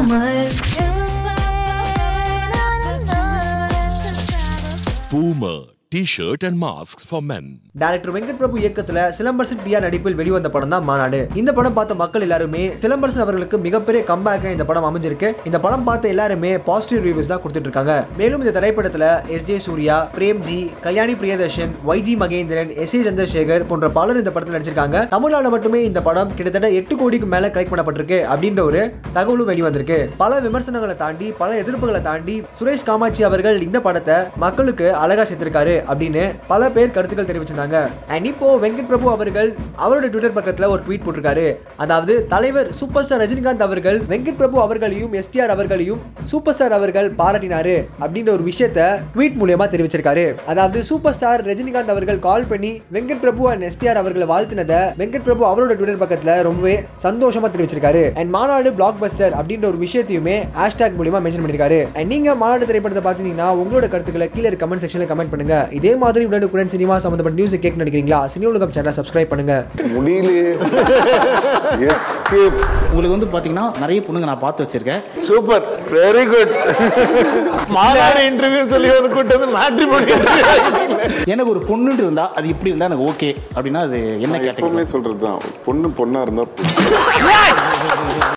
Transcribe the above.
Boomer. Boomer. T shirt and masks for men director Venkat Prabhu இயக்கத்துல சிலம்பரசன் பியா நடிப்பில் வெளிவந்த படம் தான் மாநாடு. இந்த படம் பார்த்த மக்கள் எல்லாருமே சிலம்பரசன் அவர்களுக்கு மிகப்பெரிய கம்பேக்கா இந்த படம் அமைஞ்சிருக்கு. இந்த படம் பார்த்த எல்லாருமே பாசிட்டிவ் ரிவ்யூஸ் தான் கொடுத்துட்டு இருக்காங்க மேலும் இந்த திரைப்படத்துல S J Suryah Premji Kalyani Priyadarshan YG Mahendran S A Chandrasekhar போன்ற பலர் இந்த படத்தில் நடிச்சிருக்காங்க. தமிழ்நாடு மட்டுமே இந்த படம் கிட்டத்தட்ட எட்டு கோடிக்கு மேல கலெக்ட் பண்ணப்பட்டிருக்கு அப்படின்ற ஒரு தகவலும் வெளிவந்திருக்கு. பல விமர்சனங்களை தாண்டி பல எதிர்ப்புகளை தாண்டி சுரேஷ் காமாட்சி அவர்கள் இந்த படத்தை மக்களுக்கு அழகா சேர்த்திருக்காரு. அப்படின்னு பல பேர் கருத்துக்கள் தெரிவிச்சிருந்தாங்க. அண்ட் இப்போ வெங்கட் பிரபு அவர்கள் அவரோட ட்விட்டர் பக்கத்தில் ஒரு ட்வீட் போட்டிருக்காரு. அதாவது தலைவர் சூப்பர் ஸ்டார் ரஜினிகாந்த் அவர்கள் வெங்கட் பிரபு அவர்களையும் எஸ்டிஆர் அவர்களையும் சூப்பர் ஸ்டார் அவர்கள் பாராட்டினாரு அப்படின்ற ஒரு விஷயத்த ட்வீட் மூலியமா தெரிவிச்சிருக்காரு. அதாவது சூப்பர் ஸ்டார் ரஜினிகாந்த் அவர்கள் கால் பண்ணி வெங்கட் பிரபு அண்ட் எஸ்டிஆர் அவர்களை வாழ்த்தினதை வெங்கட் பிரபு அவரோட ட்விட்டர் பக்கத்தில் ரொம்பவே சந்தோஷமா தெரிவிச்சிருக்காரு. அண்ட் மாநாடு பிளாக் பஸ்டர் அப்படின்ற ஒரு விஷயத்தையுமே ஹேஷ்டாக் மூலியமா மென்ஷன் பண்ணியிருக்காரு அண்ட் நீங்க மாநாடு திரைப்படத்தை பார்த்தீங்கன்னா உங்களோட கருத்துக்களை கீழே கமெண்ட் செக்ஷனில் கமெண்ட் பண்ணுங்க. இதே மாதிரி உடனுக்குடன் சினிமா சம்பந்தப்பட்ட நியூஸ் கேட்க நினைக்கிறீங்களா? சினி உலகம் சேனலை சப்ஸ்கிரைப் பண்ணுங்க. உங்களுக்கு வந்து பாத்தீங்கன்னா நிறைய பொண்ணுங்க நான் பார்த்து வச்சிருக்கேன். Super very good Maanaadu interview சொல்லி வந்து கூட்டு வந்து மேட்ரிமோனி எனக்கு ஒரு பொண்ணுன்னு இருந்தா அது இப்படி இருந்தா எனக்கு ஓகே அப்படின்னா அது என்ன கேட்டகரி சொல்றது தான் பொண்ணு பொண்ணா இருந்தா